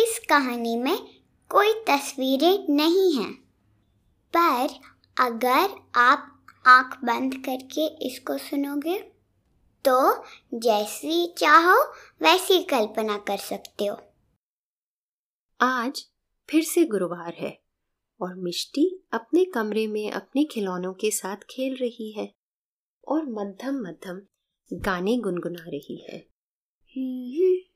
इस कहानी में कोई तस्वीरें नहीं हैं। पर अगर आप आँख बंद करके इसको सुनोगे तो जैसी चाहो वैसी कल्पना कर सकते हो। आज फिर से गुरुवार है और मिष्टी अपने कमरे में अपने खिलौनों के साथ खेल रही है और मध्यम मध्यम गाने गुनगुना रही है।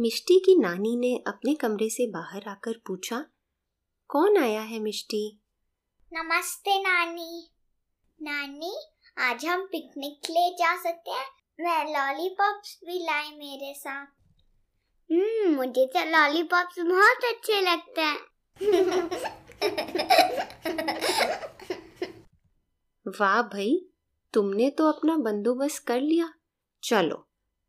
मिष्टी की नानी ने अपने कमरे से बाहर आकर पूछा कौन आया है मिष्टी? नमस्ते नानी। नानी आज हम पिकनिक ले जा सकते हैं। मैं लॉलीपॉप्स भी लाई मेरे साथ। हम्म मुझे तो लॉलीपॉप्स बहुत अच्छे लगते हैं। वाह भाई तुमने तो अपना बंदोबस्त कर लिया। चलो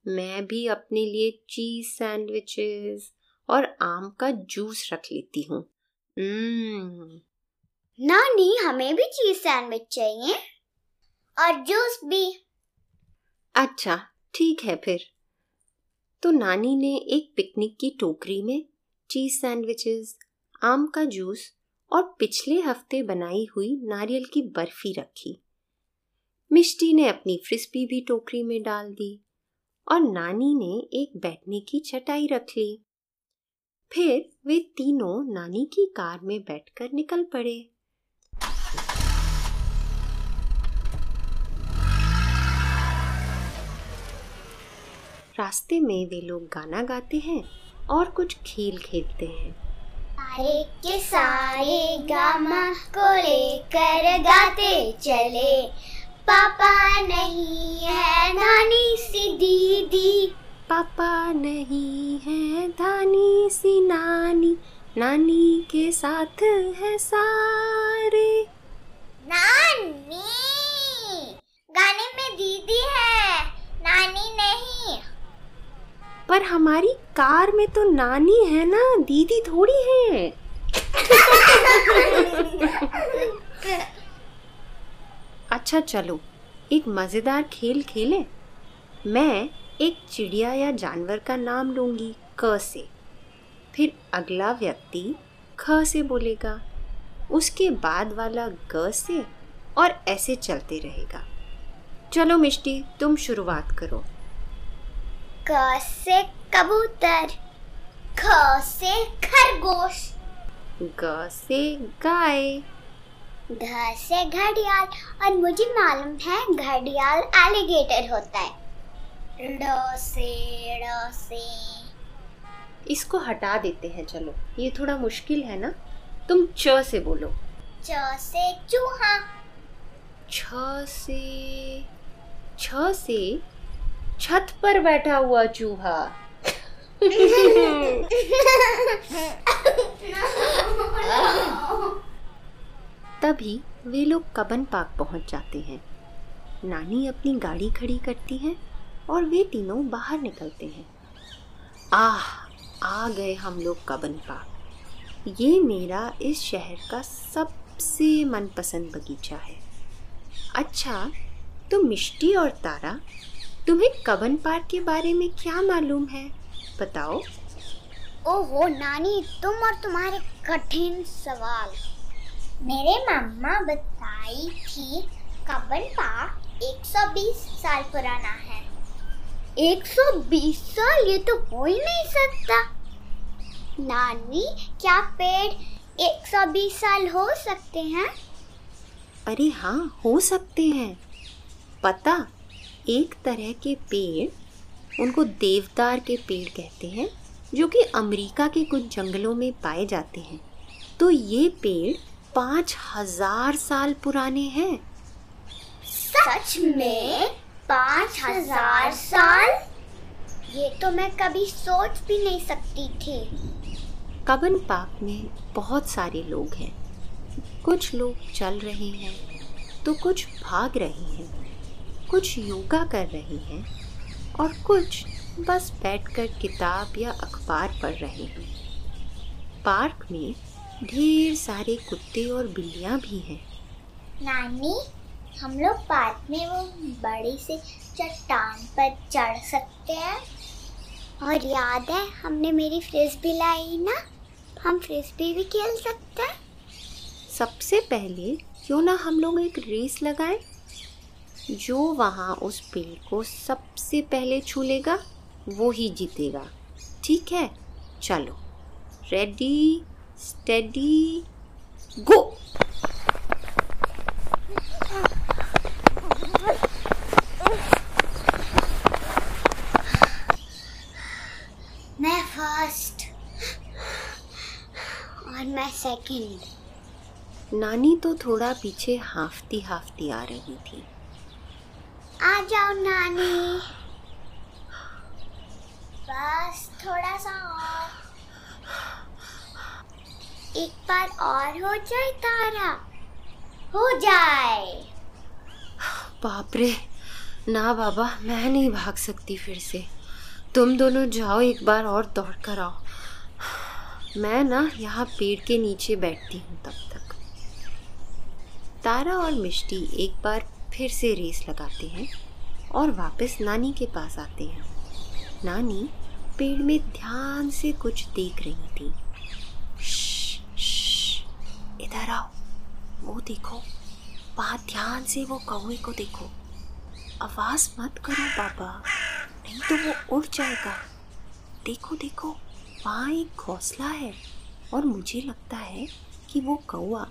मैं भी अपने लिए चीज़ सैंडविचेस और आम का जूस रख लेती हूँ। हम्म, नानी हमें भी चीज़ सैंडविच चाहिए और जूस भी। अच्छा ठीक है फिर। तो नानी ने एक पिकनिक की टोकरी में चीज़ सैंडविचेस आम का जूस और पिछले हफ़्ते बनाई हुई नारियल की बर्फ़ी रखी। मिष्टी ने अपनी फ्रिस्पी भी टोकरी में डाल दी। और नानी ने एक बैठने की चटाई रख ली। फिर वे तीनों नानी की कार में बैठकर निकल पड़े। रास्ते में वे लोग गाना गाते हैं और कुछ खेल खेलते हैं। सारे के सारे गामा को लेकर गाते चले। पापा नहीं है नानी सी दीदी। पापा नहीं है धानी सी नानी। नानी के साथ है सारे। नानी गाने में दीदी है नानी नहीं। पर हमारी कार में तो नानी है ना दीदी थोड़ी है। अच्छा चलो एक मज़ेदार खेल खेलें। मैं एक चिड़िया या जानवर का नाम लूँगी क से। फिर अगला व्यक्ति ख से बोलेगा। उसके बाद वाला ग से और ऐसे चलते रहेगा। चलो मिष्टी तुम शुरुआत करो। क से कबूतर ख से खरगोश। ग से गाय। घ से घड़ियाल और मुझे मालूम है घड़ियाल एलिगेटर होता है ड से ड़ से इसको हटा देते हैं चलो ये थोड़ा मुश्किल है ना तुम च से बोलो च से चूहा छ से छ से छत पर बैठा हुआ चूहा तभी वे लोग कबन पार्क पहुँच जाते हैं। नानी अपनी गाड़ी खड़ी करती है और वे तीनों बाहर निकलते हैं। आह, आ गए हम लोग कबन पार्क। ये मेरा इस शहर का सबसे मनपसंद बगीचा है। अच्छा तो मिष्टी और तारा, तुम्हें कबन पार्क के बारे में क्या मालूम है? बताओ। ओहो, नानी, तुम और तुम्हारे कठिन सवाल। मेरे मम्मा बताई थी कबन पार्क 120 साल पुराना है। 120 साल? ये तो हो ही नहीं सकता। नानी क्या पेड़ 120 साल हो सकते हैं? अरे हाँ हो सकते हैं। पता एक तरह के पेड़ उनको देवदार के पेड़ कहते हैं जो कि अमेरिका के कुछ जंगलों में पाए जाते हैं। तो ये पेड़ पाँच हज़ार साल पुराने हैं। सच में पाँच हज़ार साल? ये तो मैं कभी सोच भी नहीं सकती थी। कबन पार्क में बहुत सारे लोग हैं। कुछ लोग चल रहे हैं तो कुछ भाग रहे हैं कुछ योगा कर रहे हैं और कुछ बस बैठकर किताब या अखबार पढ़ रहे हैं। पार्क में ढेर सारे कुत्ते और बिल्लियाँ भी हैं। नानी हम लोग पार्क में वो बड़ी से चट्टान पर चढ़ सकते हैं। और याद है हमने मेरी फ्रिज भी लाई ना? हम फ्रिस्बी भी खेल सकते हैं। सबसे पहले क्यों ना हम लोग एक रेस लगाएँ जो वहाँ उस पेड़ को सबसे पहले छू लेगा वो ही जीतेगा। ठीक है? चलो रेडी स्टेडी गो मैं फ़र्स्ट और मैं सेकंड नानी तो थोड़ा पीछे हाफती हाफती आ रही थी। आ जाओ नानी। बस थोड़ा सा और। एक बार और हो जाए तारा। हो जाए। बाप रे। ना बाबा, मैं नहीं भाग सकती फिर से। तुम दोनों जाओ, एक बार और दौड़ कर आओ। मैं ना यहाँ पेड़ के नीचे बैठती हूँ तब तक। तारा और मिष्टी एक बार फिर से रेस लगाते हैं और वापस नानी के पास आते हैं। नानी पेड़ में ध्यान से कुछ देख रही थी। इधर आओ। वो देखो वहाँ ध्यान से वो कौए को देखो। आवाज़ मत करो, बाबा। नहीं तो वो उड़ जाएगा। देखो देखो, वहाँ एक घोंसला है। और मुझे लगता है कि वो कौआ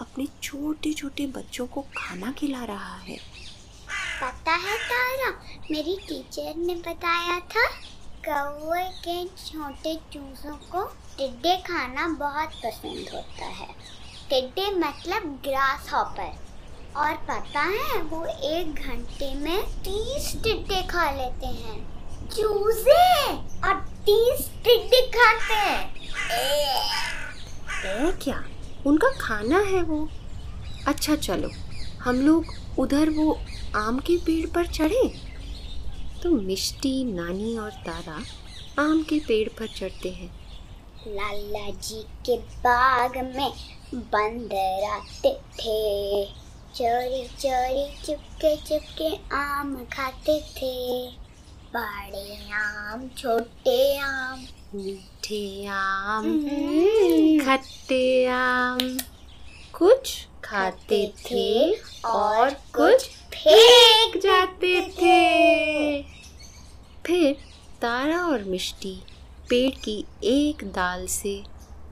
अपने छोटे छोटे बच्चों को खाना खिला रहा है। पता है तारा, मेरी टीचर ने बताया था कौए के छोटे चूजों को टिड्डे खाना बहुत पसंद होता है। टिड्डे मतलब ग्रास हॉपर और पता है, वो एक घंटे में तीस टिड्डे खा लेते हैं। चूजे! और तीस टिड्डे खाते हैं। है क्या? उनका खाना है वो। अच्छा चलो। हम लोग उधर वो आम के पेड़ पर चढ़े। तो मिष्टी, नानी और तारा आम के पेड़ पर चढ़ते हैं। लाला जी के बाग में बंदर आते थे। चोरी चोरी चुपके चुपके आम खाते थे। बड़े आम छोटे आम। मीठे आम हम्म। खट्टे आम। कुछ खाते थे और कुछ फेंक जाते थे। फिर तारा और मिष्टी पेड़ की एक डाल से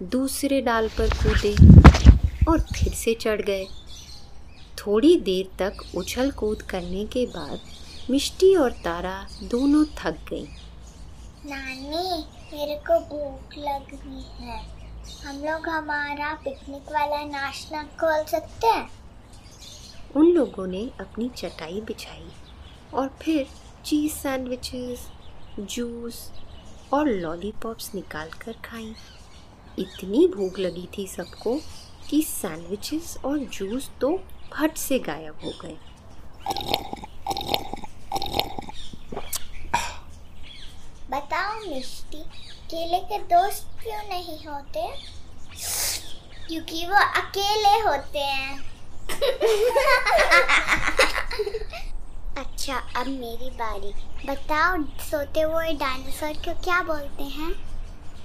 दूसरे डाल पर कूदे और फिर से चढ़ गए। थोड़ी देर तक उछल कूद करने के बाद मिष्टी और तारा दोनों थक गई। नानी मेरे को भूख लग रही है। हम लोग हमारा पिकनिक वाला नाश्ता खोल सकते हैं? उन लोगों ने अपनी चटाई बिछाई और फिर चीज़ सैंडविचेस जूस और लॉलीपॉप्स निकाल कर खाई। इतनी भूख लगी थी सबको कि सैंडविचेस और जूस तो फट से गायब हो गए। बताओ मिष्टी केले के दोस्त क्यों नहीं होते? क्योंकि वो अकेले होते हैं। अब मेरी बारी। बताओ सोते हुए डायनासोर को क्या बोलते हैं?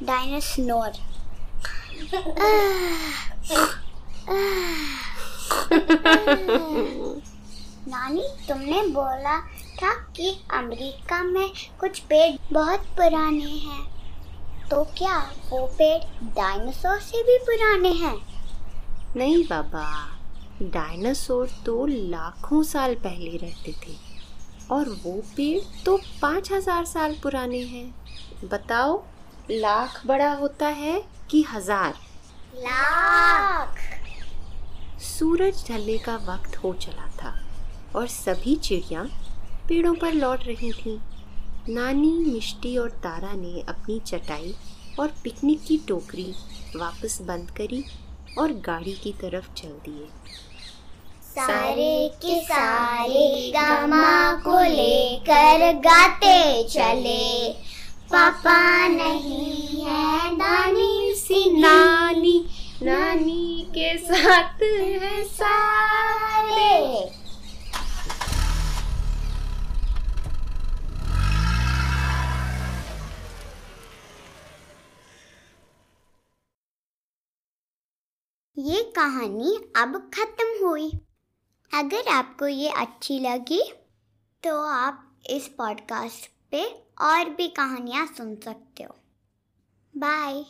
डायनासोर नानी तुमने बोला था कि अमेरिका में कुछ पेड़ बहुत पुराने हैं। तो क्या वो पेड़ डायनासोर से भी पुराने हैं? नहीं बाबा डायनासोर तो लाखों साल पहले रहते थे। और वो पेड़ तो पाँच हज़ार साल पुराने हैं। बताओ लाख बड़ा होता है कि हज़ार? लाख। सूरज ढलने का वक्त हो चला था और सभी चिड़िया पेड़ों पर लौट रही थीं। नानी मिष्टी और तारा ने अपनी चटाई और पिकनिक की टोकरी वापस बंद करी और गाड़ी की तरफ़ चल दिए। सारे के सारे गामा को लेकर गाते चले। पापा नहीं है नानी सी नानी नानी के साथ है सारे। ये कहानी अब खत्म हुई। अगर आपको ये अच्छी लगी तो आप इस पॉडकास्ट पे और भी कहानियाँ सुन सकते हो। बाय